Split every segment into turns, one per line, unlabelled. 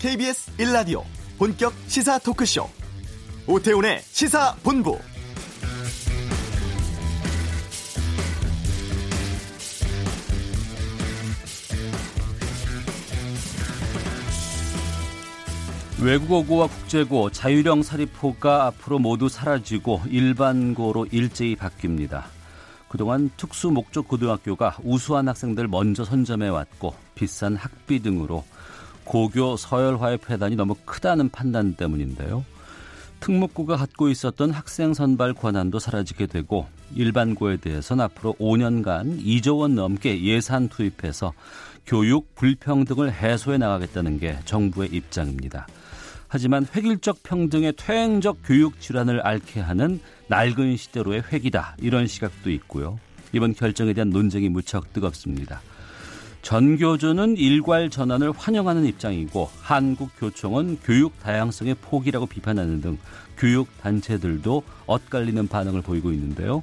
KBS 1라디오 본격 시사 토크쇼 오태훈의 시사본부
외국어고와 국제고, 자유령 사립호가 앞으로 모두 사라지고 일반고로 일제히 바뀝니다. 그동안 특수 목적 고등학교가 우수한 학생들 먼저 선점해 왔고 비싼 학비 등으로 고교 서열화의 폐단이 너무 크다는 판단 때문인데요. 특목고가 갖고 있었던 학생 선발 권한도 사라지게 되고 일반고에 대해서는 앞으로 5년간 2조 원 넘게 예산 투입해서 교육 불평등을 해소해 나가겠다는 게 정부의 입장입니다. 하지만 획일적 평등의 퇴행적 교육 질환을 앓게 하는 낡은 시대로의 획이다. 이런 시각도 있고요. 이번 결정에 대한 논쟁이 무척 뜨겁습니다. 전교조는 일괄 전환을 환영하는 입장이고 한국교총은 교육 다양성의 포기라고 비판하는 등 교육 단체들도 엇갈리는 반응을 보이고 있는데요.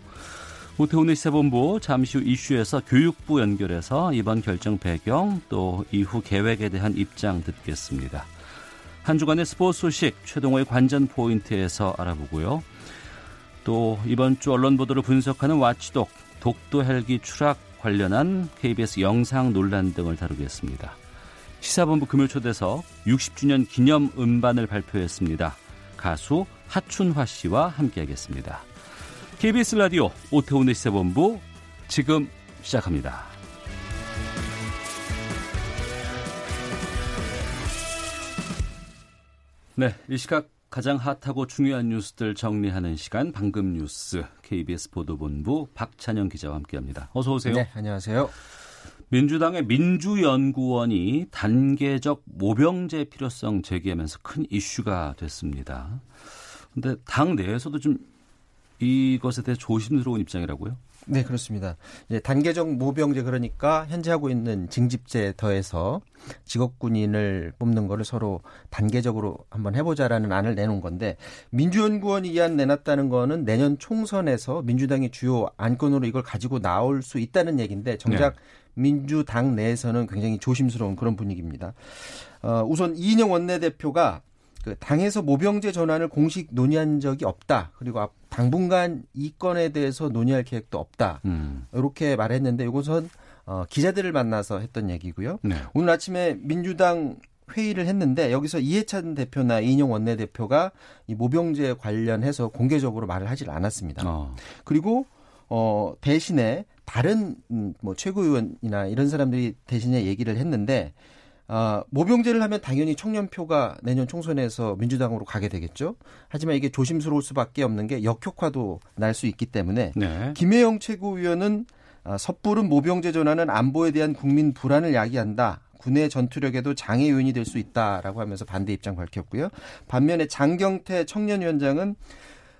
오태훈의 시사본부 잠시 후 이슈에서 교육부 연결해서 이번 결정 배경 또 이후 계획에 대한 입장 듣겠습니다. 한 주간의 스포츠 소식 최동호의 관전 포인트에서 알아보고요. 또 이번 주 언론 보도를 분석하는 watchdog 독도 헬기 추락 관련한 KBS 영상 논란 등을 다루겠습니다. 시사본부 금요 초대석 60주년 기념 음반을 발표했습니다. 가수 하춘화 씨와 함께하겠습니다. KBS 라디오 오태훈의 시사본부 지금 시작합니다. 네, 이 시각 가장 핫하고 중요한 뉴스들 정리하는 시간 방금 뉴스 KBS 보도본부 박찬영 기자와 함께합니다. 어서 오세요.
네, 안녕하세요.
민주당의 민주연구원이 단계적 모병제 필요성 제기하면서 큰 이슈가 됐습니다. 근데 당 내에서도 좀 이것에 대해 조심스러운 입장이라고요?
네, 그렇습니다. 이제 단계적 모병제 그러니까 현재 하고 있는 징집제 더해서 직업군인을 뽑는 거를 서로 단계적으로 한번 해보자라는 안을 내놓은 건데 민주연구원이 이 안 내놨다는 거는 내년 총선에서 민주당이 주요 안건으로 이걸 가지고 나올 수 있다는 얘기인데 정작 네. 민주당 내에서는 굉장히 조심스러운 그런 분위기입니다. 어, 우선 이인영 원내대표가 그 당에서 모병제 전환을 공식 논의한 적이 없다. 그리고 당분간 이 건에 대해서 논의할 계획도 없다. 음. 이렇게 말했는데 이것은 어, 기자들을 만나서 했던 얘기고요. 네. 오늘 아침에 민주당 회의를 했는데 여기서 이해찬 대표나 이인영 원내대표가 이 모병제 관련해서 공개적으로 말을 하질 않았습니다. 어. 그리고 어 대신에 다른 음, 뭐 최고위원이나 이런 사람들이 대신에 얘기를 했는데 아, 모병제를 하면 당연히 청년표가 내년 총선에서 민주당으로 가게 되겠죠. 하지만 이게 조심스러울 수밖에 없는 게 역효과도 날 수 있기 때문에 네. 김혜영 최고위원은 아, 섣부른 모병제 전환은 안보에 대한 국민 불안을 야기한다. 군의 전투력에도 장애 요인이 될 수 있다라고 하면서 반대 입장 밝혔고요. 반면에 장경태 청년위원장은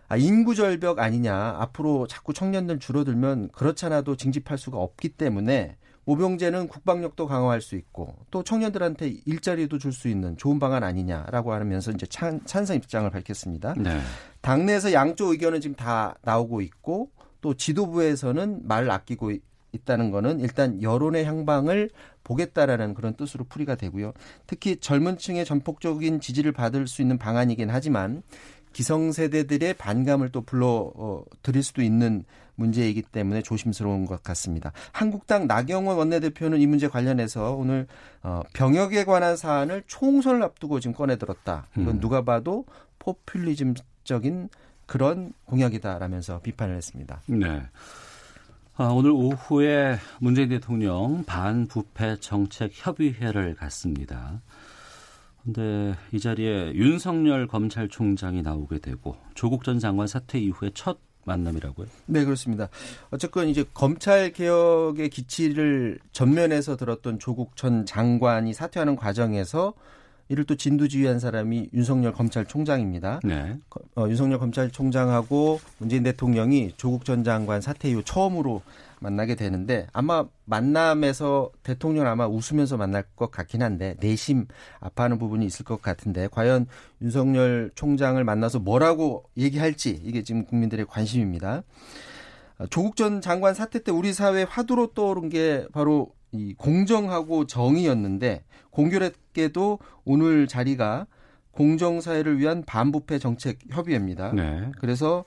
아, 인구 절벽 아니냐. 앞으로 자꾸 청년들 줄어들면 그렇잖아도 징집할 수가 없기 때문에 모병제는 국방력도 강화할 수 있고 또 청년들한테 일자리도 줄 수 있는 좋은 방안 아니냐라고 하면서 이제 찬, 찬성 입장을 밝혔습니다. 네. 당내에서 양쪽 의견은 지금 다 나오고 있고 또 지도부에서는 말을 아끼고 있다는 거는 일단 여론의 향방을 보겠다라는 그런 뜻으로 풀이가 되고요. 특히 젊은 층의 전폭적인 지지를 받을 수 있는 방안이긴 하지만 기성세대들의 반감을 또 불러 어, 드릴 수도 있는 문제이기 때문에 조심스러운 것 같습니다. 한국당 나경원 원내대표는 이 문제 관련해서 오늘 어, 병역에 관한 사안을 총선을 앞두고 지금 꺼내들었다. 이건 음. 누가 봐도 포퓰리즘적인 그런 공약이다라면서 비판을 했습니다.
네. 아, 오늘 오후에 문재인 대통령 반부패 정책 협의회를 갔습니다. 근데 이 자리에 윤석열 검찰총장이 나오게 되고 조국 전 장관 사퇴 이후에 첫 만남이라고요?
네, 그렇습니다. 어쨌건 이제 검찰 개혁의 기치를 전면에서 들었던 조국 전 장관이 사퇴하는 과정에서 이를 또 진두지휘한 사람이 윤석열 검찰총장입니다. 네. 어, 윤석열 검찰총장하고 문재인 대통령이 조국 전 장관 사퇴 이후 처음으로 만나게 되는데 아마 만남에서 대통령 아마 웃으면서 만날 것 같긴 한데 내심 아파하는 부분이 있을 것 같은데 과연 윤석열 총장을 만나서 뭐라고 얘기할지 이게 지금 국민들의 관심입니다. 조국 전 장관 사태 때 우리 사회 화두로 떠오른 게 바로 이 공정하고 정의였는데 공교롭게도 오늘 자리가 공정사회를 위한 반부패 정책 협의회입니다. 네. 그래서 어,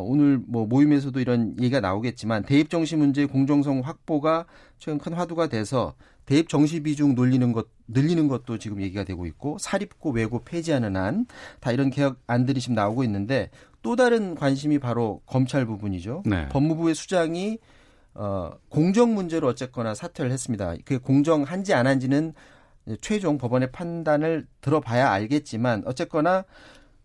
오늘 뭐 모임에서도 이런 얘기가 나오겠지만 대입 정시 문제의 공정성 확보가 최근 큰 화두가 돼서 대입 정시 비중 늘리는 것 늘리는 것도 지금 얘기가 되고 있고 사립고 외고 폐지하는 안 다 이런 개혁 안들이 지금 나오고 있는데 또 다른 관심이 바로 검찰 부분이죠. 네. 법무부의 수장이 어, 공정 문제로 어쨌거나 사퇴를 했습니다. 그게 공정한지 안 한지는 최종 법원의 판단을 들어봐야 알겠지만 어쨌거나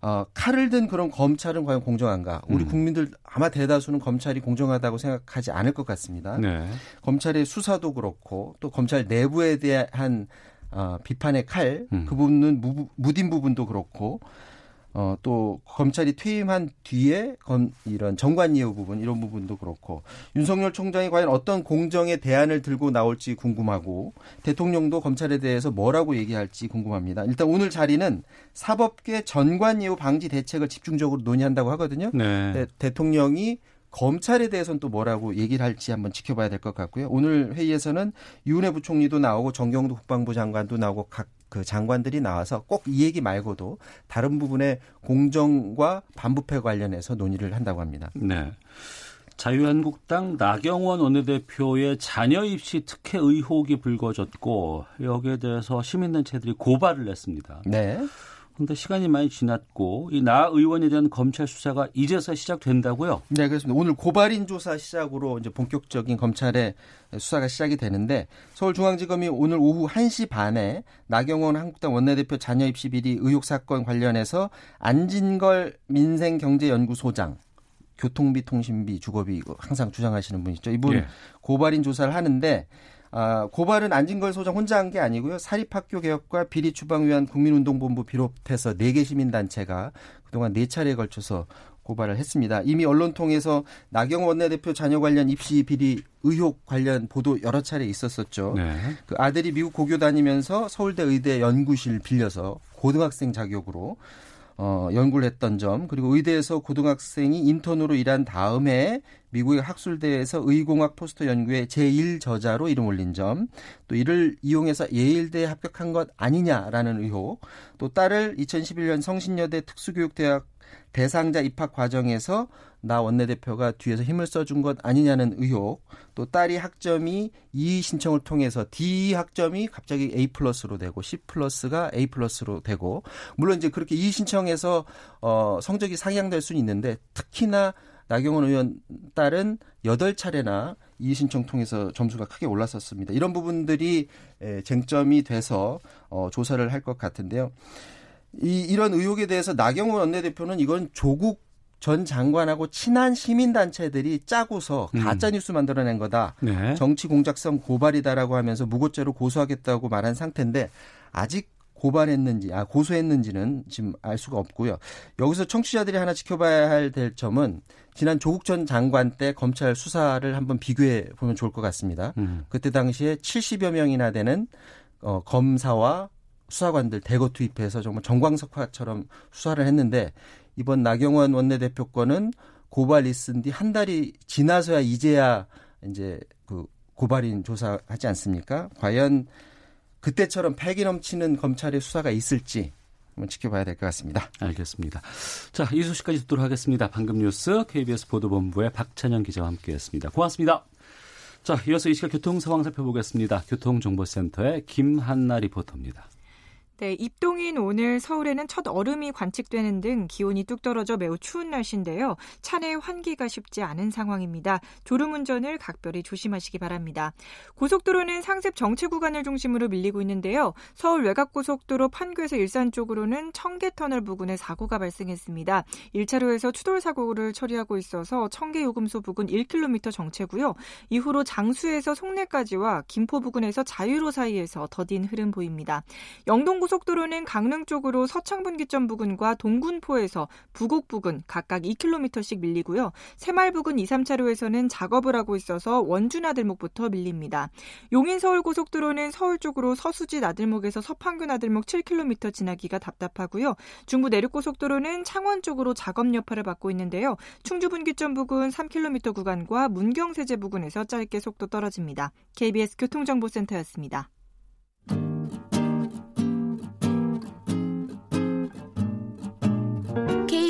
어, 칼을 든 그런 검찰은 과연 공정한가? 우리 음. 국민들 아마 대다수는 검찰이 공정하다고 생각하지 않을 것 같습니다. 네. 검찰의 수사도 그렇고 또 검찰 내부에 대한 어, 비판의 칼, 음. 그 부분은 무, 무딘 부분도 그렇고 어, 또 검찰이 퇴임한 뒤에 검, 이런 정관예우 부분 이런 부분도 그렇고 윤석열 총장이 과연 어떤 공정의 대안을 들고 나올지 궁금하고 대통령도 검찰에 대해서 뭐라고 얘기할지 궁금합니다. 일단 오늘 자리는 사법계 전관예우 방지 대책을 집중적으로 논의한다고 하거든요. 네. 대통령이 검찰에 대해서는 또 뭐라고 얘기를 할지 한번 지켜봐야 될 것 같고요. 오늘 회의에서는 유은혜 부총리도 나오고 정경도 국방부 장관도 나오고 각 그 장관들이 나와서 꼭 이 얘기 말고도 다른 부분의 공정과 반부패 관련해서 논의를 한다고 합니다.
네. 자유한국당 나경원 원내대표의 자녀 입시 특혜 의혹이 불거졌고 여기에 대해서 시민단체들이 고발을 했습니다. 네. 그런데 시간이 많이 지났고 이 나 의원에 대한 검찰 수사가 이제서 시작된다고요?
네, 그렇습니다. 오늘 고발인 조사 시작으로 이제 본격적인 검찰의 수사가 시작이 되는데 서울중앙지검이 오늘 오후 1시 반에 나경원 한국당 원내대표 자녀 입시 비리 의혹 사건 관련해서 안진걸 민생경제연구소장 교통비, 통신비, 주거비 항상 주장하시는 분이죠. 이분 예. 고발인 조사를 하는데 아, 고발은 안진걸 소장 혼자 한 게 아니고요. 사립학교 개혁과 비리 추방 위한 국민운동본부 비롯해서 4개 시민단체가 그동안 4차례에 걸쳐서 고발을 했습니다. 이미 언론 통해서 나경 원내대표 자녀 관련 입시 비리 의혹 관련 보도 여러 차례 있었었죠. 네. 그 아들이 미국 고교 다니면서 서울대 의대 연구실 빌려서 고등학생 자격으로 어, 연구를 했던 점, 그리고 의대에서 고등학생이 인턴으로 일한 다음에 미국의 학술대에서 의공학 포스터 연구의 제1저자로 이름 올린 점, 또 이를 이용해서 예일대에 합격한 것 아니냐라는 의혹, 또 딸을 2011년 성신여대 특수교육대학 대상자 입학 과정에서 나 원내대표가 뒤에서 힘을 써준 것 아니냐는 의혹, 또 딸이 학점이 이 신청을 통해서 D 학점이 갑자기 A 플러스로 되고 C 플러스가 A 플러스로 되고, 물론 이제 그렇게 이 신청에서 어 성적이 상향될 수는 있는데 특히나 나경원 의원 딸은 여덟 차례나 이 신청 통해서 점수가 크게 올랐었습니다. 이런 부분들이 쟁점이 돼서 어 조사를 할 것 같은데요. 이, 이런 의혹에 대해서 나경원 원내대표는 이건 조국 전 장관하고 친한 시민단체들이 짜고서 음. 가짜뉴스 만들어낸 거다. 네. 정치 공작성 고발이다라고 하면서 무고죄로 고소하겠다고 말한 상태인데 아직 고발했는지, 아, 고소했는지는 지금 알 수가 없고요. 여기서 청취자들이 하나 지켜봐야 할 될 점은 지난 조국 전 장관 때 검찰 수사를 한번 비교해 보면 좋을 것 같습니다. 음. 그때 당시에 70여 명이나 되는 어, 검사와 수사관들 대거 투입해서 정말 정광석화처럼 수사를 했는데 이번 나경원 원내대표 권은 고발이 쓴뒤한 달이 지나서야 이제야 이제 그 고발인 조사하지 않습니까? 과연 그때처럼 패기 넘치는 검찰의 수사가 있을지 한번 지켜봐야 될 것 같습니다.
알겠습니다. 자, 이 소식까지 듣도록 하겠습니다. 방금 뉴스 KBS 보도본부의 박찬영 기자와 함께했습니다. 고맙습니다. 자, 이어서 이 시각 교통 상황 살펴보겠습니다. 교통정보센터의 김한나 리포터입니다.
네, 입동인 오늘 서울에는 첫 얼음이 관측되는 등 기온이 뚝 떨어져 매우 추운 날씨인데요. 차내 환기가 쉽지 않은 상황입니다. 졸음 운전을 각별히 조심하시기 바랍니다. 고속도로는 상습 정체 구간을 중심으로 밀리고 있는데요. 서울 외곽고속도로 판교에서 일산 쪽으로는 청계터널 부근에 사고가 발생했습니다. 1차로에서 추돌 사고를 처리하고 있어서 청계 요금소 부근 1km 정체고요. 이후로 장수에서 송내까지와 김포 부근에서 자유로 사이에서 더딘 흐름 보입니다. 영동 고속도로는 강릉 쪽으로 서창분기점 부근과 동군포에서 부곡 부근 각각 2km씩 밀리고요. 새말 부근 2, 3차로에서는 작업을 하고 있어서 원주 나들목부터 밀립니다. 용인 서울 고속도로는 서울 쪽으로 서수지 나들목에서 서판교 나들목 7km 지나기가 답답하고요. 중부 내륙 고속도로는 창원 쪽으로 작업 여파를 받고 있는데요. 충주 분기점 부근 3km 구간과 문경세제 부근에서 짧게 속도 떨어집니다. KBS 교통정보센터였습니다.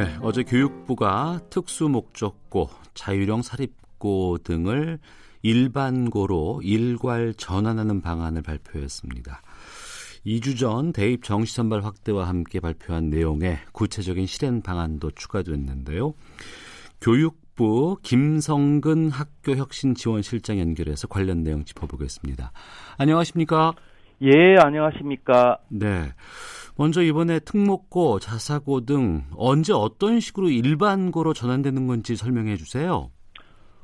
네, 어제 교육부가 특수목적고, 자유령 사립고 등을 일반고로 일괄 전환하는 방안을 발표했습니다. 2주 전 대입 정시 선발 확대와 함께 발표한 내용에 구체적인 실행 방안도 추가됐는데요. 교육부 김성근 학교혁신지원실장 연결해서 관련 내용 짚어보겠습니다. 안녕하십니까?
예, 안녕하십니까?
네. 먼저 이번에 특목고, 자사고 등 언제 어떤 식으로 일반고로 전환되는 건지 설명해 주세요.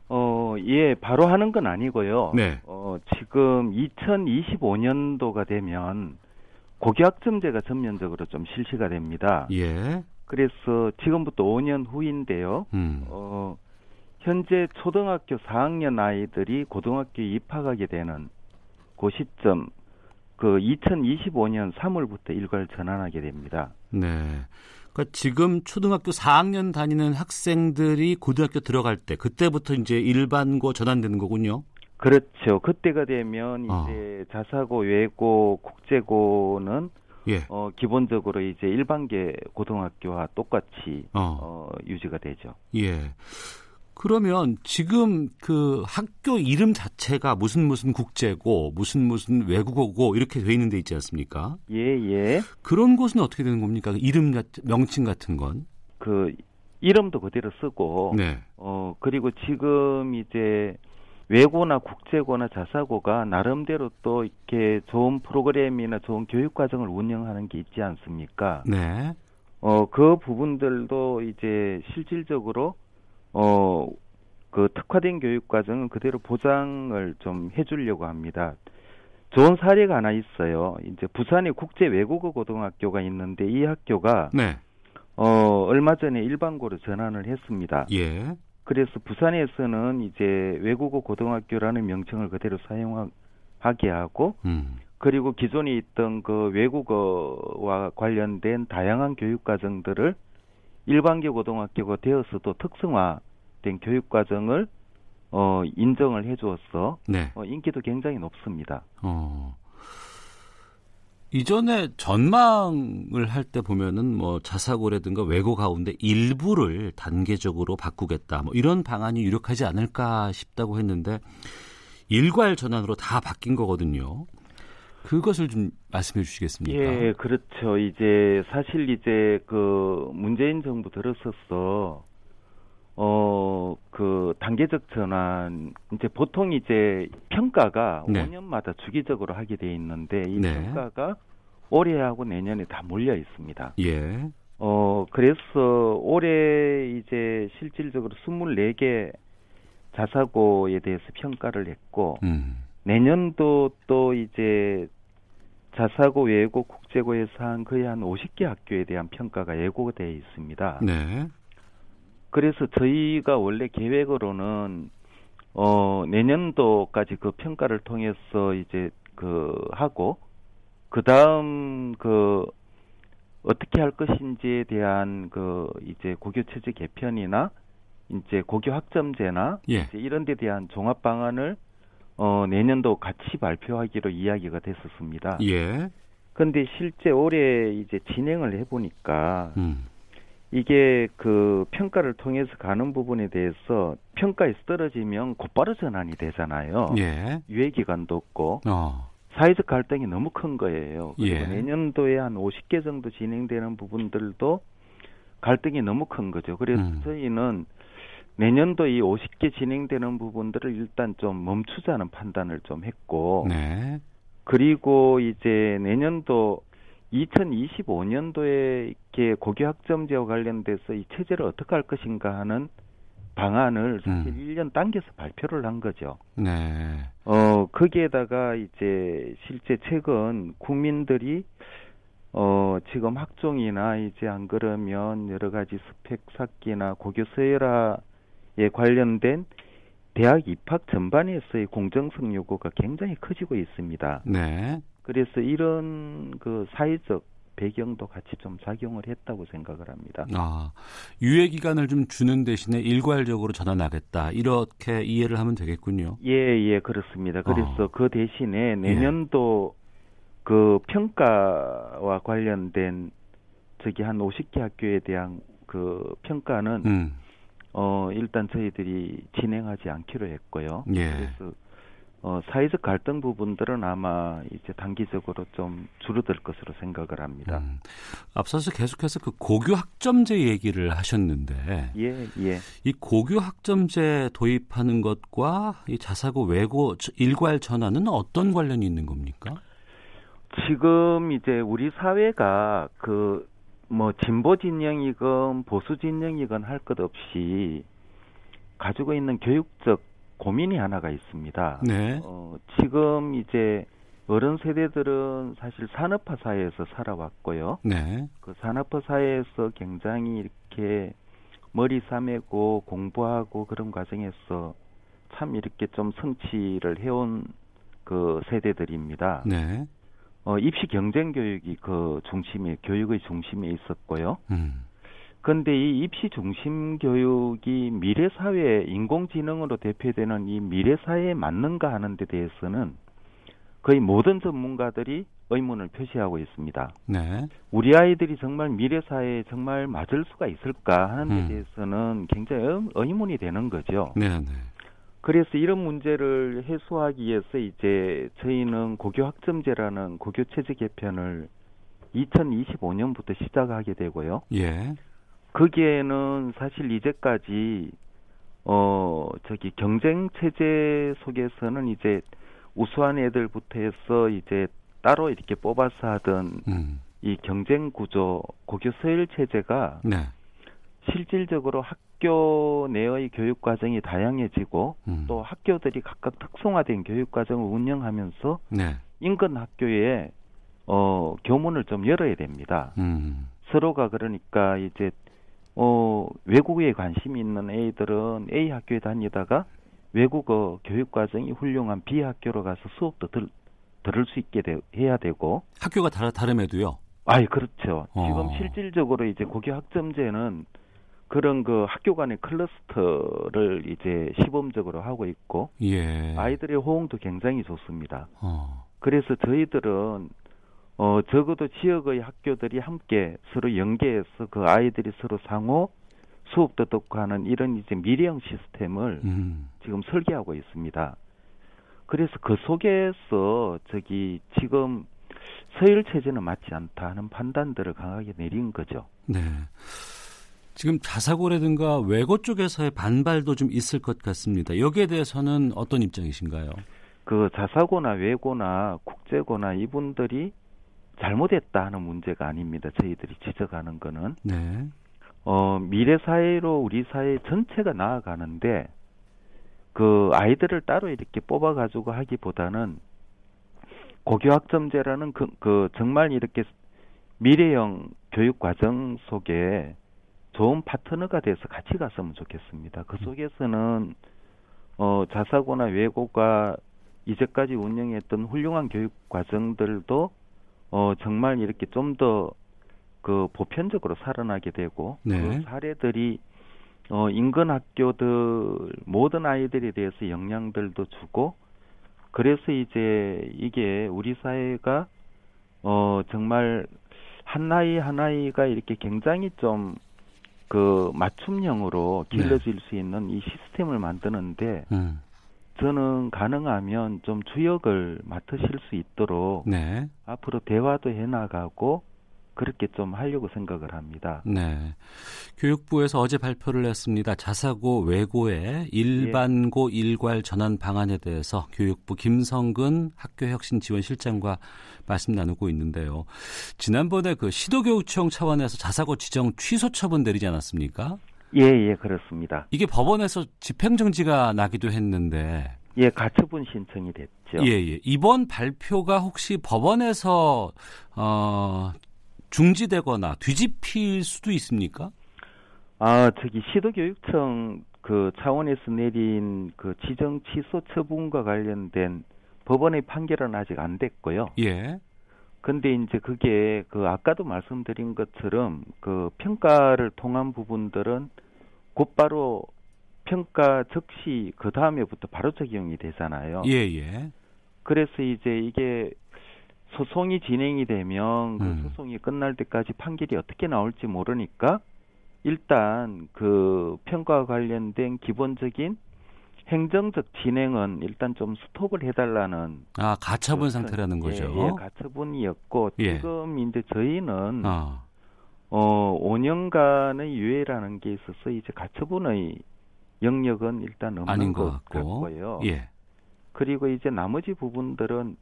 어, 예, 바로 하는 건 아니고요.
네.
어, 지금 2025년도가 되면 고교학점제가 전면적으로 좀 실시가 됩니다.
예.
그래서 지금부터 5년 후인데요.
음.
어, 현재 초등학교 4학년 아이들이 고등학교에 입학하게 되는 그 시점, 그 2025년 3월부터 일괄 전환하게 됩니다.
네. 그러니까 지금 초등학교 4학년 다니는 학생들이 고등학교 들어갈 때 그때부터 이제 일반고 전환되는 거군요.
그렇죠. 그때가 되면
어.
이제 자사고, 외고, 국제고는
예.
어, 기본적으로 이제 일반계 고등학교와 똑같이
어.
어, 유지가 되죠.
예. 그러면 지금 그 학교 이름 자체가 무슨 무슨 국제고 무슨 무슨 외국어고 이렇게 돼 있는 데 있지 않습니까?
예, 예.
그런 곳은 어떻게 되는 겁니까? 그 이름 같- 명칭 같은 건?
그 이름도 그대로 쓰고
네.
어, 그리고 지금 이제 외고나 국제고나 자사고가 나름대로 또 이렇게 좋은 프로그램이나 좋은 교육 과정을 운영하는 게 있지 않습니까?
네.
어, 그 부분들도 이제 실질적으로 어, 그 특화된 교육 과정은 그대로 보장을 좀 해주려고 합니다. 좋은 사례가 하나 있어요. 이제 부산에 국제 외국어 고등학교가 있는데 이 학교가
네.
어, 얼마 전에 일반고로 전환을 했습니다.
예.
그래서 부산에서는 이제 외국어 고등학교라는 명칭을 그대로 사용하게 하고
음.
그리고 기존에 있던 그 외국어와 관련된 다양한 교육 과정들을 일반계 고등학교가 되어서도 특성화된 교육 과정을 어 인정을 해 주어서
네.
어, 인기도 굉장히 높습니다.
어. 이전에 전망을 할 때 보면은 뭐 자사고라든가 외고 가운데 일부를 단계적으로 바꾸겠다. 뭐 이런 방안이 유력하지 않을까 싶다고 했는데 일괄 전환으로 다 바뀐 거거든요. 그것을 좀 말씀해 주시겠습니까?
예, 그렇죠. 이제 사실 이제 그 문재인 정부 들어서서 어그 단계적 전환 이제 보통 이제 평가가
네.
5년마다 주기적으로 하게 돼 있는데 이
네.
평가가 올해하고 내년에 다 몰려 있습니다.
예.
어 그래서 올해 이제 실질적으로 24개 자사고에 대해서 평가를 했고
음.
내년도 또 이제 자사고, 외고, 국제고에서 한 거의 한 50개 학교에 대한 평가가 예고되어 있습니다.
네.
그래서 저희가 원래 계획으로는 어 내년도까지 그 평가를 통해서 이제 그 하고 그 다음 그 어떻게 할 것인지에 대한 그 이제 고교 체제 개편이나 이제 고교 학점제나
예.
이제 이런 데 대한 종합 방안을 어 내년도 같이 발표하기로 이야기가 됐었습니다.
예.
근데 실제 올해 이제 진행을 해 보니까
음.
이게 그 평가를 통해서 가는 부분에 대해서 평가에서 떨어지면 곧바로 전환이 되잖아요.
예.
유예 기간도 없고
어.
사회적 갈등이 너무 큰 거예요. 그리고
예.
내년도에 한 50개 정도 진행되는 부분들도 갈등이 너무 큰 거죠. 그래서
음.
저희는 내년도 이 50개 진행되는 부분들을 일단 좀 멈추자는 판단을 좀 했고
네.
그리고 이제 내년도 2025년도에 이렇게 고교학점제와 관련돼서 이 체제를 어떻게 할 것인가 하는 방안을 사실
음.
1년 당겨서 발표를 한 거죠.
네.
어, 거기에다가 이제 실제 최근 국민들이 어, 지금 학종이나 이제 안 그러면 여러 가지 스펙 쌓기나 고교 서열화 에 관련된 대학 입학 전반에서의 공정성 요구가 굉장히 커지고 있습니다.
네.
그래서 이런 그 사회적 배경도 같이 좀 작용을 했다고 생각을 합니다.
아, 유예 기간을 좀 주는 대신에 일괄적으로 전환하겠다. 이렇게 이해를 하면 되겠군요.
예, 예, 그렇습니다. 그래서
어.
그 대신에 내년도 그 평가와 관련된 저기 한 50개 학교에 대한 그 평가는
음.
어 일단 저희들이 진행하지 않기로 했고요.
예.
그래서 어 사회적 갈등 부분들은 아마 이제 단기적으로 좀 줄어들 것으로 생각을 합니다.
음. 앞서서 계속해서 그 고교 학점제 얘기를 하셨는데
예, 예.
이 고교 학점제 도입하는 것과 이 자사고 외고 일괄 전환은 어떤 관련이 있는 겁니까?
지금 이제 우리 사회가 그 뭐 진보 진영이건 보수 진영이건 할 것 없이 가지고 있는 교육적 고민이 하나가 있습니다.
네.
어, 지금 이제 어른 세대들은 사실 산업화 사회에서 살아왔고요.
네.
그 산업화 사회에서 굉장히 이렇게 머리 싸매고 공부하고 그런 과정에서 참 이렇게 좀 성취를 해온 그 세대들입니다.
네.
어, 입시 경쟁 교육이 그 중심에 교육의 중심에 있었고요.
음.
근데 이 입시 중심 교육이 미래 사회 인공지능으로 대표되는 이 미래 사회에 맞는가 하는 데 대해서는 거의 모든 전문가들이 의문을 표시하고 있습니다.
네.
우리 아이들이 정말 미래 사회에 정말 맞을 수가 있을까 하는 데
음.
대해서는 굉장히 의- 의문이 되는 거죠.
네, 네.
그래서 이런 문제를 해소하기 위해서 이제 저희는 고교 학점제라는 고교 체제 개편을 2025년부터 시작하게 되고요.
예.
거기에는 사실 이제까지 어 저기 경쟁 체제 속에서는 이제 우수한 애들부터 해서 이제 따로 이렇게 뽑아서 하던
음.
이 경쟁 구조 고교 서열 체제가
네.
실질적으로 학교 내의 교육 과정이 다양해지고
음.
또 학교들이 각각 특성화된 교육 과정을 운영하면서
네.
인근 학교에 어 교문을 좀 열어야 됩니다.
음.
서로가 그러니까 이제 어 외국에 관심이 있는 애들은 A 학교에 다니다가 외국어 교육 과정이 훌륭한 B 학교로 가서 수업도 들, 들을 수 있게 되, 해야 되고
학교가 다르, 다름에도요.
아이 그렇죠.
어.
지금 실질적으로 이제 고교 학점제는 그런 그 학교 간의 클러스터를 이제 시범적으로 하고 있고
예.
아이들의 호응도 굉장히 좋습니다.
어.
그래서 저희들은 어 적어도 지역의 학교들이 함께 서로 연계해서 그 아이들이 서로 상호 수업도 듣고 하는 이런 이제 미래형 시스템을
음.
지금 설계하고 있습니다. 그래서 그 속에서 저기 지금 서열 체제는 맞지 않다 하는 판단들을 강하게 내린 거죠.
네. 지금 자사고라든가 외고 쪽에서의 반발도 좀 있을 것 같습니다. 여기에 대해서는 어떤 입장이신가요?
그 자사고나 외고나 국제고나 이분들이 잘못했다 하는 문제가 아닙니다. 저희들이 지적하는 거는
네.
어 미래 사회로 우리 사회 전체가 나아가는데 그 아이들을 따로 이렇게 뽑아 가지고 하기보다는 고교 학점제라는 그, 그 정말 이렇게 미래형 교육 과정 속에 좋은 파트너가 돼서 같이 갔으면 좋겠습니다. 그 속에서는 어 자사고나 외고가 이제까지 운영했던 훌륭한 교육 과정들도 어 정말 이렇게 좀 더 그 보편적으로 살아나게 되고
네.
그 사례들이 어 인근 학교들 모든 아이들에 대해서 영향들도 주고 그래서 이제 이게 우리 사회가 어 정말 한 나이 한 나이가 이렇게 굉장히 좀 그 맞춤형으로
네.
길러질 수 있는 이 시스템을 만드는데
음.
저는 가능하면 좀 주역을 맡으실 수 있도록
네.
앞으로 대화도 해나가고 그렇게 좀 하려고 생각을 합니다.
네. 교육부에서 어제 발표를 했습니다. 자사고 외고의 일반고 일괄 전환 방안에 대해서 교육부 김성근 학교혁신지원실장과 말씀 나누고 있는데요. 지난번에 그 시도교육청 차원에서 자사고 지정 취소 처분 내리지 않았습니까?
예, 예, 그렇습니다.
이게 법원에서 집행정지가 나기도 했는데.
예, 가처분 신청이 됐죠.
예, 예. 이번 발표가 혹시 법원에서 어, 중지되거나 뒤집힐 수도 있습니까?
아, 저기 시도교육청 그 차원에서 내린 그 지정 취소 처분과 관련된 법원의 판결은 아직 안 됐고요.
예.
근데 이제 그게 그 아까도 말씀드린 것처럼 그 평가를 통한 부분들은 곧바로 평가 즉시 그 다음에부터 바로 적용이 되잖아요.
예, 예.
그래서 이제 이게 소송이 진행이 되면 그
음.
소송이 끝날 때까지 판결이 어떻게 나올지 모르니까 일단 그 평가와 관련된 기본적인 행정적 진행은 일단 좀 스톱을 해달라는
아, 가처분
그
상태라는 거죠.
예, 예, 가처분이었고
예.
지금 이제 저희는
어.
어 5년간의 유예라는 게 있어서 이제 가처분의 영역은 일단 없는
아닌 것
것
같고.
같고요.
예.
그리고 이제 나머지 부분들은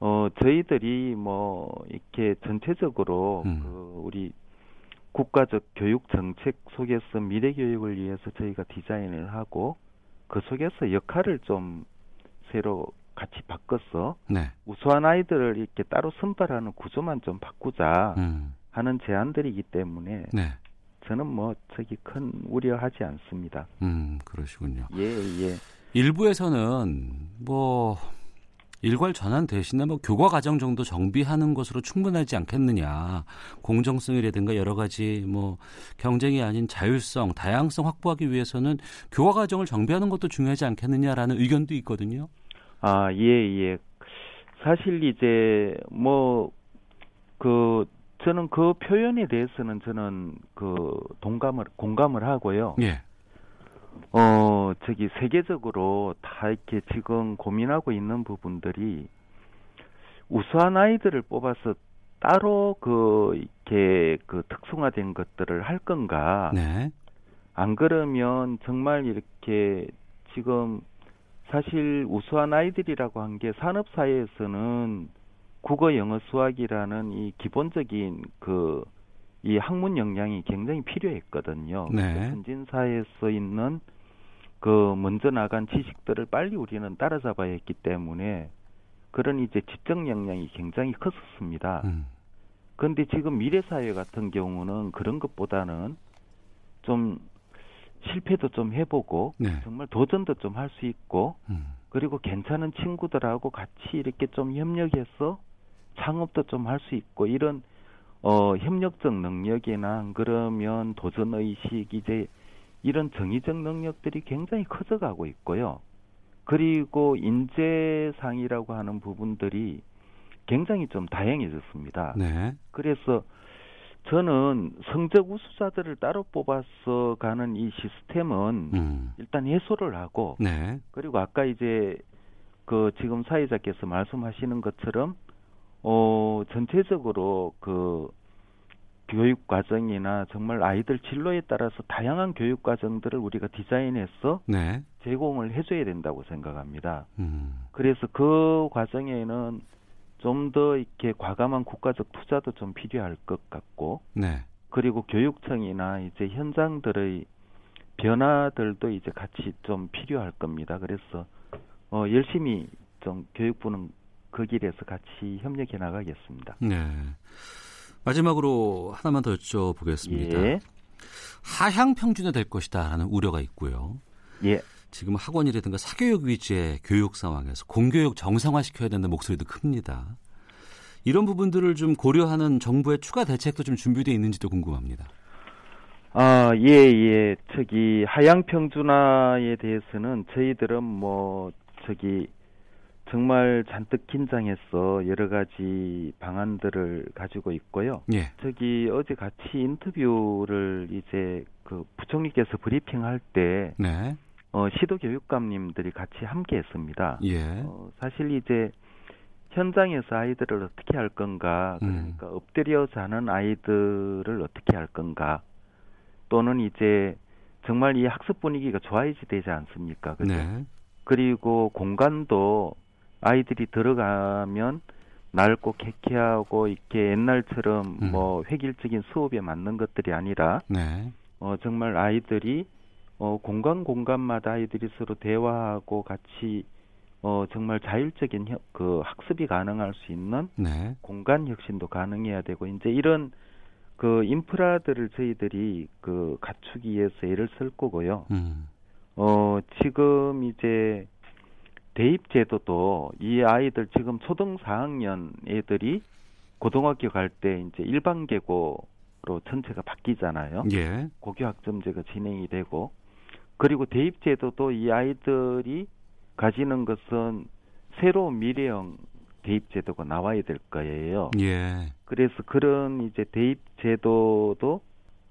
어 저희들이 뭐 이렇게 전체적으로
음.
그 우리 국가적 교육 정책 속에서 미래 교육을 위해서 저희가 디자인을 하고 그 속에서 역할을 좀 새로 같이 바꿔서
네.
우수한 아이들을 이렇게 따로 선발하는 구조만 좀 바꾸자
음.
하는 제안들이기 때문에
네.
저는 뭐 저기 큰 우려하지 않습니다.
음, 그러시군요.
예, 예.
일부에서는 뭐 일괄 전환 대신에 뭐 교과 과정 정도 정비하는 것으로 충분하지 않겠느냐. 공정성이라든가 여러 가지 뭐 경쟁이 아닌 자율성, 다양성 확보하기 위해서는 교과 과정을 정비하는 것도 중요하지 않겠느냐라는 의견도 있거든요.
아, 예, 예. 사실 이제 뭐 그 저는 그 표현에 대해서는 저는 그 동감을 공감을 하고요.
예.
어, 저기 세계적으로 다 이렇게 지금 고민하고 있는 부분들이 우수한 아이들을 뽑아서 따로 그 이렇게 그 특성화된 것들을 할 건가?
네.
안 그러면 정말 이렇게 지금 사실 우수한 아이들이라고 한 게 산업 사회에서는 국어, 영어, 수학이라는 이 기본적인 그 이 학문 역량이 굉장히 필요했거든요.
네.
그 선진 사회에서 있는 그 먼저 나간 지식들을 빨리 우리는 따라잡아야 했기 때문에 그런 이제 지적 역량이 굉장히 컸었습니다.
음.
그런데 지금 미래 사회 같은 경우는 그런 것보다는 좀 실패도 좀 해보고
네.
정말 도전도 좀 할 수 있고
음.
그리고 괜찮은 친구들하고 같이 이렇게 좀 협력해서 창업도 좀 할 수 있고 이런 어 협력적 능력이나 안 그러면 도전 의식 이제 이런 정의적 능력들이 굉장히 커져가고 있고요. 그리고 인재상이라고 하는 부분들이 굉장히 좀 다양해졌습니다.
네.
그래서 저는 성적 우수자들을 따로 뽑아서 가는 이 시스템은
음.
일단 해소를 하고
네.
그리고 아까 이제 그 지금 사회자께서 말씀하시는 것처럼 어 전체적으로 그 교육 과정이나 정말 아이들 진로에 따라서 다양한 교육 과정들을 우리가 디자인해서
네.
제공을 해줘야 된다고 생각합니다.
음.
그래서 그 과정에는 좀 더 이렇게 과감한 국가적 투자도 좀 필요할 것 같고
네.
그리고 교육청이나 이제 현장들의 변화들도 이제 같이 좀 필요할 겁니다. 그래서 어 열심히 좀 교육부는 그 길에서 같이 협력해 나가겠습니다.
네. 마지막으로 하나만 더 여쭤보겠습니다.
예.
하향 평준화 될 것이다라는 우려가 있고요.
예.
지금 학원이라든가 사교육 위주의 교육 상황에서 공교육 정상화 시켜야 된다는 목소리도 큽니다. 이런 부분들을 좀 고려하는 정부의 추가 대책도 좀 준비되어 있는지도 궁금합니다.
아, 예, 예. 저기 하향 평준화에 대해서는 저희들은 뭐 저기 정말 잔뜩 긴장해서 여러 가지 방안들을 가지고 있고요.
예.
저기 어제 같이 인터뷰를 이제 그 부총리께서 브리핑할 때
네.
어, 시도 교육감님들이 같이 함께 했습니다.
예.
어, 사실 이제 현장에서 아이들을 어떻게 할 건가,
음.
그러니까 엎드려 자는 아이들을 어떻게 할 건가, 또는 이제 정말 이 학습 분위기가 좋아야지 되지 않습니까? 그죠?
네.
그리고 공간도 아이들이 들어가면 낡고 쾌쾌하고 이렇게 옛날처럼
음.
뭐 획일적인 수업에 맞는 것들이 아니라
네.
어 정말 아이들이 어 공간 공간마다 아이들이 서로 대화하고 같이 어 정말 자율적인 혀- 그 학습이 가능할 수 있는
네.
공간 혁신도 가능해야 되고 이제 이런 그 인프라들을 저희들이 그 갖추기 위해서 애를 쓸 거고요.
음.
어, 지금 이제 대입 제도도 이 아이들 지금 초등 4학년 애들이 고등학교 갈 때 이제 일반 계고로 전체가 바뀌잖아요.
예.
고교 학점제가 진행이 되고 그리고 대입 제도도 이 아이들이 가지는 것은 새로운 미래형 대입 제도가 나와야 될 거예요.
예.
그래서 그런 이제 대입 제도도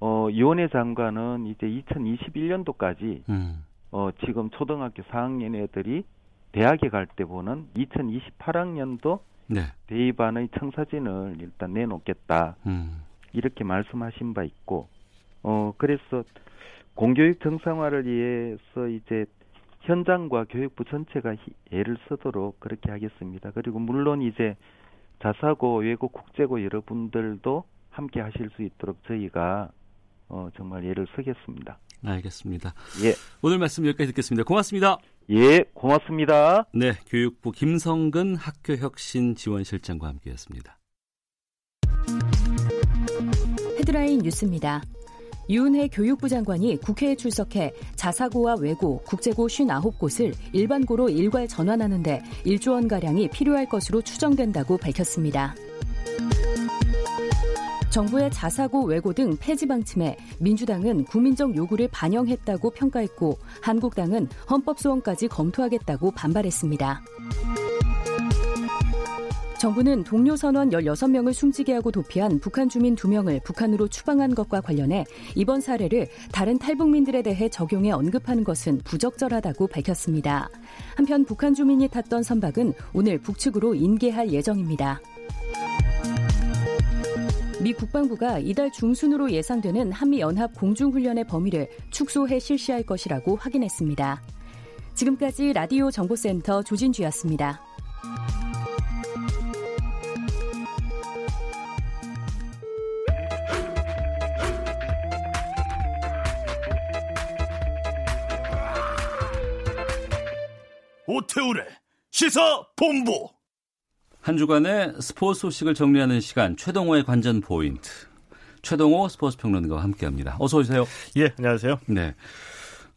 어 이원회 장관은 이제 2021년도까지
음.
어 지금 초등학교 4학년 애들이 대학에 갈 때 보는 2028학년도
네.
대입안의 청사진을 일단 내놓겠다
음.
이렇게 말씀하신 바 있고 어 그래서 공교육 정상화를 위해서 이제 현장과 교육부 전체가 히- 애를 쓰도록 그렇게 하겠습니다. 그리고 물론 이제 자사고, 외고, 국제고 여러분들도 함께 하실 수 있도록 저희가 어 정말 애를 쓰겠습니다.
알겠습니다.
예,
오늘 말씀 여기까지 듣겠습니다. 고맙습니다.
예, 고맙습니다.
네, 교육부 김성근 학교혁신지원실장과 함께했습니다.
헤드라인 뉴스입니다. 유은혜 교육부 장관이 국회에 출석해 자사고와 외고, 국제고 59곳을 일반고로 일괄 전환하는데 1조 원가량이 필요할 것으로 추정된다고 밝혔습니다. 정부의 자사고, 외고 등 폐지 방침에 민주당은 국민적 요구를 반영했다고 평가했고 한국당은 헌법 소원까지 검토하겠다고 반발했습니다. 정부는 동료 선원 16명을 숨지게 하고 도피한 북한 주민 2명을 북한으로 추방한 것과 관련해 이번 사례를 다른 탈북민들에 대해 적용해 언급하는 것은 부적절하다고 밝혔습니다. 한편 북한 주민이 탔던 선박은 오늘 북측으로 인계할 예정입니다. 미 국방부가 이달 중순으로 예상되는 한미 연합 공중훈련의 범위를 축소해 실시할 것이라고 확인했습니다. 지금까지 라디오 정보센터 조진주였습니다.
오태우래 시사 본부
한 주간의 스포츠 소식을 정리하는 시간 최동호의 관전 포인트. 최동호 스포츠 평론가와 함께합니다. 어서 오세요.
예 안녕하세요
네.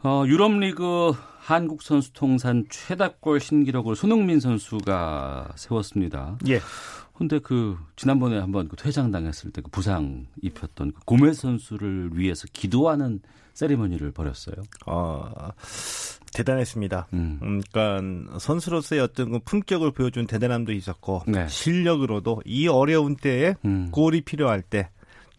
어, 유럽 리그 한국 선수 통산 최다골 신기록을 손흥민 선수가 세웠습니다.
예
근데 그 지난번에 한번 그 퇴장당했을 때 그 부상 입혔던 그 고메 선수를 위해서 기도하는 세리머니를 벌였어요.
어, 대단했습니다.
음.
음, 그러니까 선수로서의 어떤 그 품격을 보여준 대단함도 있었고
네.
실력으로도 이 어려운 때에
음.
골이 필요할 때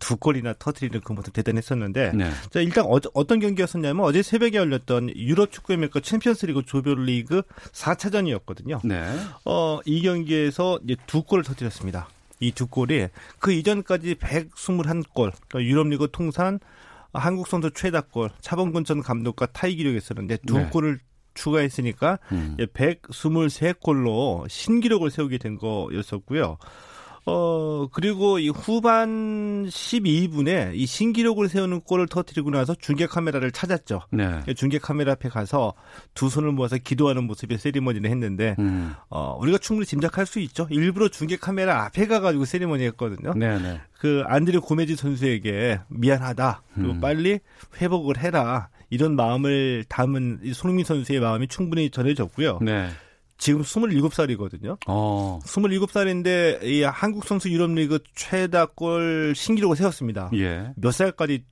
두 골이나 터트리는 그 모습 대단했었는데
네.
자 일단 어, 떤 경기였었냐면 어제 새벽에 열렸던 유럽 축구의 메카 챔피언스리그 조별리그 4차전이었거든요.
네.
어, 이 경기에서 이제 두 골을 터뜨렸습니다. 이 두 골이 그 이전까지 121골, 그러니까 유럽리그 통산 한국 선수 최다골, 차범근 전 감독과 타이 기록이었었는데 두
네.
골을 추가했으니까
음.
123골로 신기록을 세우게 된 거였었고요. 어, 그리고 이 후반 12분에 이 신기록을 세우는 골을 터뜨리고 나서 중계 카메라를 찾았죠.
네.
중계 카메라 앞에 가서 두 손을 모아서 기도하는 모습의 세리머니를 했는데
음.
어, 우리가 충분히 짐작할 수 있죠. 일부러 중계 카메라 앞에 가가지고 세리머니 했거든요.
네, 네.
그 안드레 고메지 선수에게 미안하다. 그리고
음.
빨리 회복을 해라. 이런 마음을 담은 이 손흥민 선수의 마음이 충분히 전해졌고요.
네.
지금 27살이거든요.
어.
27살인데 이 한국 선수 유럽리그 최다 골 신기록을 세웠습니다.
예.
몇 살까지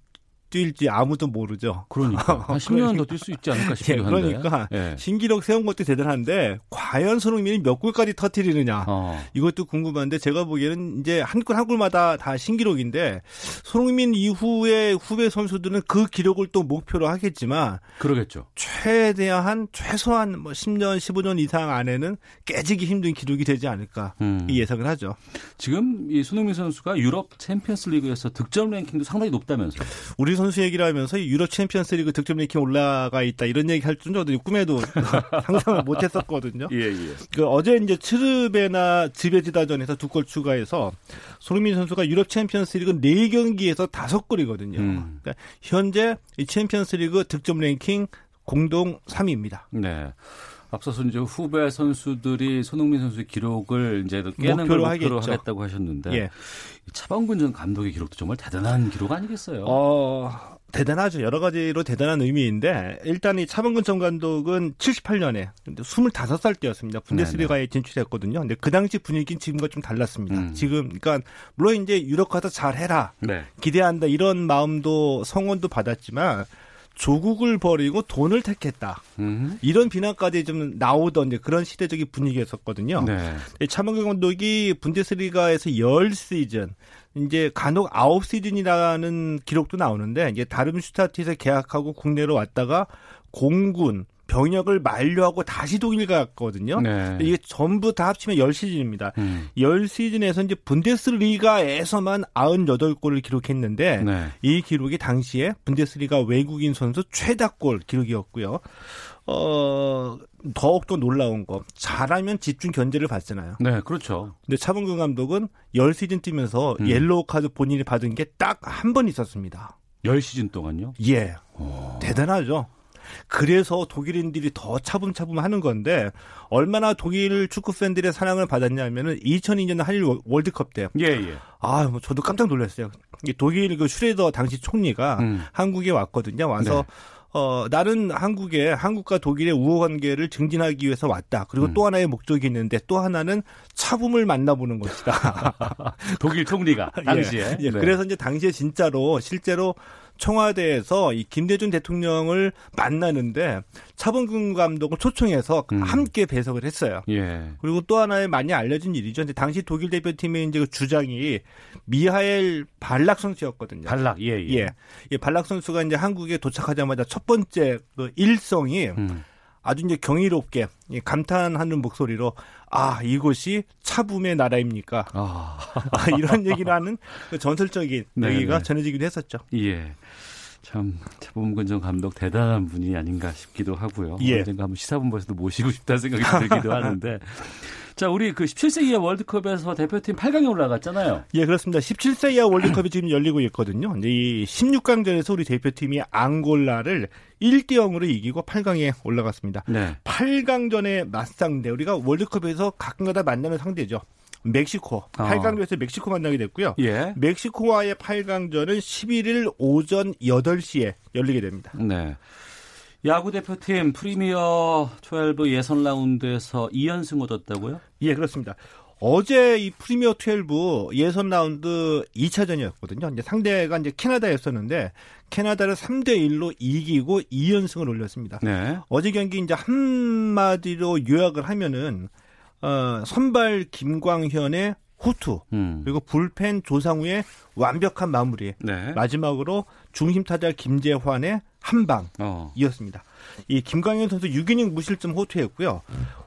뛸지 아무도 모르죠.
그러니까 한 10년 더 뛸 수 있지 않을까 싶기도 한데.
그러니까
예.
신기록 세운 것도 대단한데 과연 손흥민이 몇 골까지 터트리느냐
어.
이것도 궁금한데 제가 보기에는 이제 한 골 한 골마다 다 신기록인데 손흥민 이후에 후배 선수들은 그 기록을 또 목표로 하겠지만
그러겠죠.
최대한 최소한 뭐 10년 15년 이상 안에는 깨지기 힘든 기록이 되지 않을까
음.
이 예상을 하죠.
지금 이 손흥민 선수가 유럽 챔피언스 리그에서 득점 랭킹도 상당히 높다면서요.
우리 선수 얘기를 하면서 이 유럽 챔피언스 리그 득점 랭킹 올라가 있다 이런 얘기 할 줄은 저도 꿈에도 상상을 못 했었거든요.
예, 예.
그 어제 이제 츠르베나 즈베지다전에서 두 골 추가해서 손흥민 선수가 유럽 챔피언스 리그 4경기에서 5골이거든요.
음.
그러니까 현재 이 챔피언스 리그 득점 랭킹 공동 3위입니다.
네. 앞서서 이제 후배 선수들이 손흥민 선수의 기록을 이제 깨는
목표로
걸 목표로
하겠죠.
하겠다고 하셨는데
예.
이 차범근 전 감독의 기록도 정말 대단한 기록 아니겠어요?
어, 대단하죠. 여러 가지로 대단한 의미인데 일단 이 차범근 전 감독은 78년에 25살 때였습니다. 분데스리가에 진출했거든요. 근데 그 당시 분위기는 지금과 좀 달랐습니다.
음.
지금 그러니까 물론 이제 유럽 가서 잘 해라.
네.
기대한다 이런 마음도 성원도 받았지만 조국을 버리고 돈을 택했다.
음.
이런 비난까지 좀 나오던 이제 그런 시대적인 분위기였었거든요.
네.
차범근 감독이 분데스리가에서 열 시즌, 이제 간혹 아홉 시즌이라는 기록도 나오는데 이제 다름슈타트에서 계약하고 국내로 왔다가 공군 병역을 만료하고 다시 독일 갔거든요.
네.
이게 전부 다 합치면 열 시즌입니다.
음.
열 시즌에서 이제 분데스리가에서만 98골을 기록했는데
네.
이 기록이 당시에 분데스리가 외국인 선수 최다골 기록이었고요. 어, 더욱더 놀라운 거. 잘하면 집중 견제를 받잖아요.
네, 그렇죠.
근데 차범근 감독은 열 시즌 뛰면서
음.
옐로우 카드 본인이 받은 게 딱 한 번 있었습니다.
열 시즌 동안요?
예. 대단하죠. 그래서 독일인들이 더 차붐차붐 하는 건데 얼마나 독일 축구 팬들의 사랑을 받았냐면은 2002년 한일 월드컵 때
예, 예.
아, 뭐 저도 깜짝 놀랐어요. 이 독일 그 슈뢰더 당시 총리가
음.
한국에 왔거든요. 와서
네.
어, 나는 한국에 한국과 독일의 우호 관계를 증진하기 위해서 왔다. 그리고
음.
또 하나의 목적이 있는데 또 하나는 차붐을 만나보는 것이다.
독일 총리가 당시에.
예, 예.
네.
그래서 이제 당시에 진짜로 실제로 청와대에서 이 김대중 대통령을 만나는데 차범근 감독을 초청해서
음.
함께 배석을 했어요.
예.
그리고 또 하나의 많이 알려진 일이죠. 근데 당시 독일 대표팀의 이제 그 주장이 미하엘 발락 선수였거든요.
발락, 예, 예.
예. 이 발락 선수가 이제 한국에 도착하자마자 첫 번째 그 일성이
음.
아주 이제 경이롭게 이 감탄하는 목소리로 아 이곳이 차붐의 나라입니까?
아,
아, 이런 얘기를 하는 그 전설적인
네,
얘기가
네.
전해지기도 했었죠.
예. 참 차범근 전 감독 대단한 분이 아닌가 싶기도 하고요.
예.
언젠가 한번 시사본부에서도 모시고 싶다는 생각이 들기도 하는데. 자, 우리 그 17세 이하 월드컵에서 대표팀 8강에 올라갔잖아요.
예, 그렇습니다. 17세 이하 월드컵이 지금 열리고 있거든요. 이 16강전에서 우리 대표팀이 앙골라를 1대 0으로 이기고 8강에 올라갔습니다.
네.
8강전의 맞상대 우리가 월드컵에서 가끔가다 만나는 상대죠. 멕시코.
아.
8강전에서 멕시코 만나게 됐고요.
예.
멕시코와의 8강전은 11일 오전 8시에 열리게 됩니다.
네. 야구 대표팀 프리미어 12 예선 라운드에서 2연승 얻었다고요?
예, 그렇습니다. 어제 이 프리미어 12 예선 라운드 2차전이었거든요. 이제 상대가 이제 캐나다였었는데 캐나다를 3대 1로 이기고 2연승을 올렸습니다.
네.
어제 경기 이제 한마디로 요약을 하면은 어, 선발 김광현의 후투
음.
그리고 불펜 조상우의 완벽한 마무리
네.
마지막으로 중심 타자 김재환의 한방
어.
이었습니다. 이 김광현 선수 6이닝 무실점 호투했고요.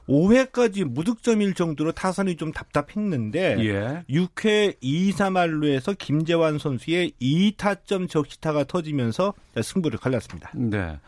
5회까지 무득점일 정도로 타선이 좀 답답했는데
예.
6회 2, 3할루에서 김재환 선수의 2타점 적시타가 터지면서 승부를 갈랐습니다.
네.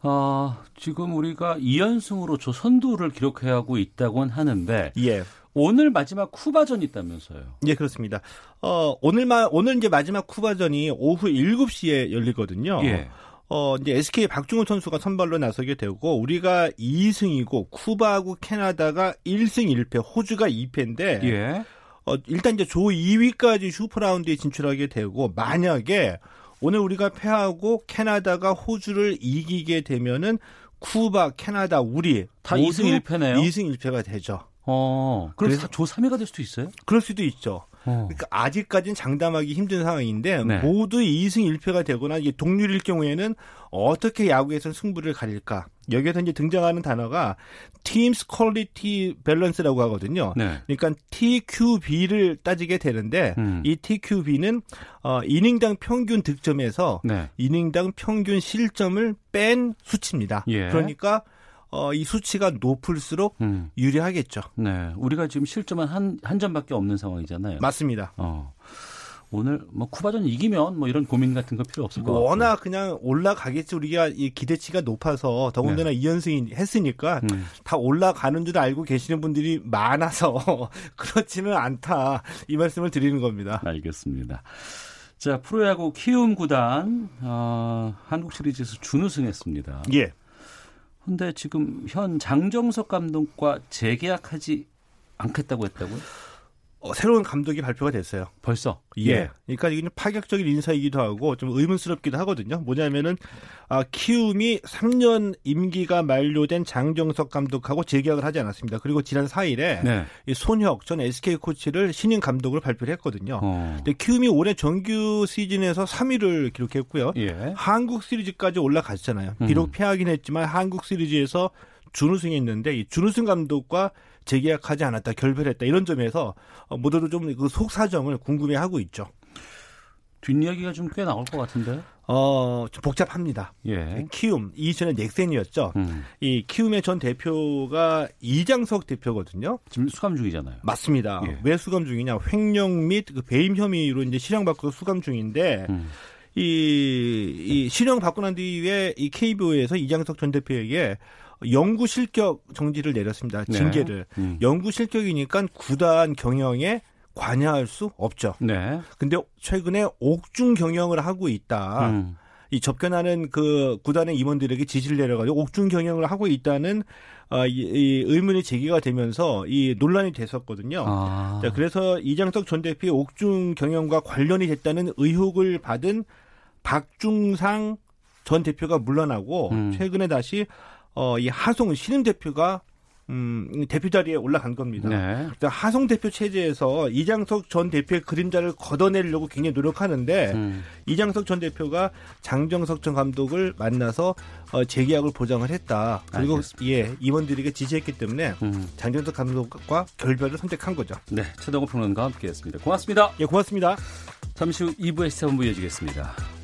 아, 지금 우리가 2연승으로 조 선두를 기록해하고 있다고는 하는데
예.
오늘 마지막 쿠바전이 있다면서요.
예, 그렇습니다. 어, 오늘만, 오늘 이제 마지막 쿠바전이 오후 7시에 열리거든요.
예.
어, 이제 SK 박중훈 선수가 선발로 나서게 되고, 우리가 2승이고, 쿠바하고 캐나다가 1승 1패, 호주가 2패인데,
예.
어, 일단 이제 조 2위까지 슈퍼라운드에 진출하게 되고, 만약에 오늘 우리가 패하고 캐나다가 호주를 이기게 되면은 쿠바, 캐나다, 우리
다
모두
2승 1패네요.
2승 1패가 되죠.
어. 그럼
그래서-
조 3위가 될 수도 있어요?
그럴 수도 있죠. 어. 그러니까 아직까지는 장담하기 힘든 상황인데 네. 모두 2승 1패가 되거나 이게 동률일 경우에는 어떻게 야구에서 승부를 가릴까? 여기에서 이제 등장하는 단어가 Teams Quality Balance라고 하거든요. 네. 그러니까 TQB를 따지게 되는데 음. 이 TQB는 어 이닝당 평균 득점에서 네. 이닝당 평균 실점을 뺀 수치입니다. 예. 그러니까 어, 이 수치가 높을수록 음. 유리하겠죠.
네. 우리가 지금 실점은 한, 한 점밖에 없는 상황이잖아요.
맞습니다.
어. 오늘 뭐 쿠바전 이기면 뭐 이런 고민 같은 거 필요 없을 것 같고
워낙 그냥 올라가겠지 우리가 이 기대치가 높아서 더군다나 네. 2연승이 했으니까 음. 다 올라가는 줄 알고 계시는 분들이 많아서 그렇지는 않다 이 말씀을 드리는 겁니다.
알겠습니다. 자 프로야구 키움 구단 어, 한국 시리즈에서 준우승했습니다.
예.
근데 지금 현 장정석 감독과 재계약하지 않겠다고 했다고요?
어, 새로운 감독이 발표가 됐어요.
벌써?
예. 예. 그러니까 이게 파격적인 인사이기도 하고 좀 의문스럽기도 하거든요. 뭐냐면은 아, 키움이 3년 임기가 만료된 장정석 감독하고 재계약을 하지 않았습니다. 그리고 지난 4일에 네. 이 손혁 전 SK 코치를 신인 감독으로 발표를 했거든요. 어. 근데 키움이 올해 정규 시즌에서 3위를 기록했고요. 예. 한국 시리즈까지 올라갔잖아요. 비록 음. 패하긴 했지만 한국 시리즈에서 준우승했는데 이 준우승 감독과 재계약하지 않았다, 결별했다 이런 점에서 어, 모두도 좀그 속 사정을 궁금해하고 있죠.
뒷이야기가 좀 꽤 나올 것 같은데.
어, 좀 복잡합니다. 예. 키움, 이전에 넥센이었죠. 음. 이 키움의 전 대표가 이장석 대표거든요.
지금 수감 중이잖아요.
맞습니다. 예. 왜 수감 중이냐? 횡령 및 그 배임 혐의로 이제 실형받고 수감 중인데, 음. 이, 이 실형 받고 난 뒤에 이 KBO에서 이장석 전 대표에게 연구 실격 정지를 내렸습니다. 네. 징계를. 네. 음. 연구 실격이니까 구단 경영에 관여할 수 없죠. 네. 근데 최근에 옥중 경영을 하고 있다. 음. 이 접견하는 그 구단의 임원들에게 지시를 내려가지고 옥중 경영을 하고 있다는 어, 이, 이 의문이 제기가 되면서 이 논란이 됐었거든요. 아. 자, 그래서 이장석 전 대표의 옥중 경영과 관련이 됐다는 의혹을 받은 박중상 전 대표가 물러나고 음. 최근에 다시 어, 이 하송 신임 대표가 음, 대표 자리에 올라간 겁니다. 네. 하송 대표 체제에서 이장석 전 대표의 그림자를 걷어내려고 굉장히 노력하는데 음. 이장석 전 대표가 장정석 전 감독을 만나서 어, 재계약을 보장을 했다. 그리고 알겠습니다. 예 임원들에게 지시했기 때문에 음. 장정석 감독과 결별을 선택한 거죠.
네, 최동호 평론가와 함께했습니다. 고맙습니다.
예, 고맙습니다.
잠시 후 2부의 시사본부 이어지겠습니다.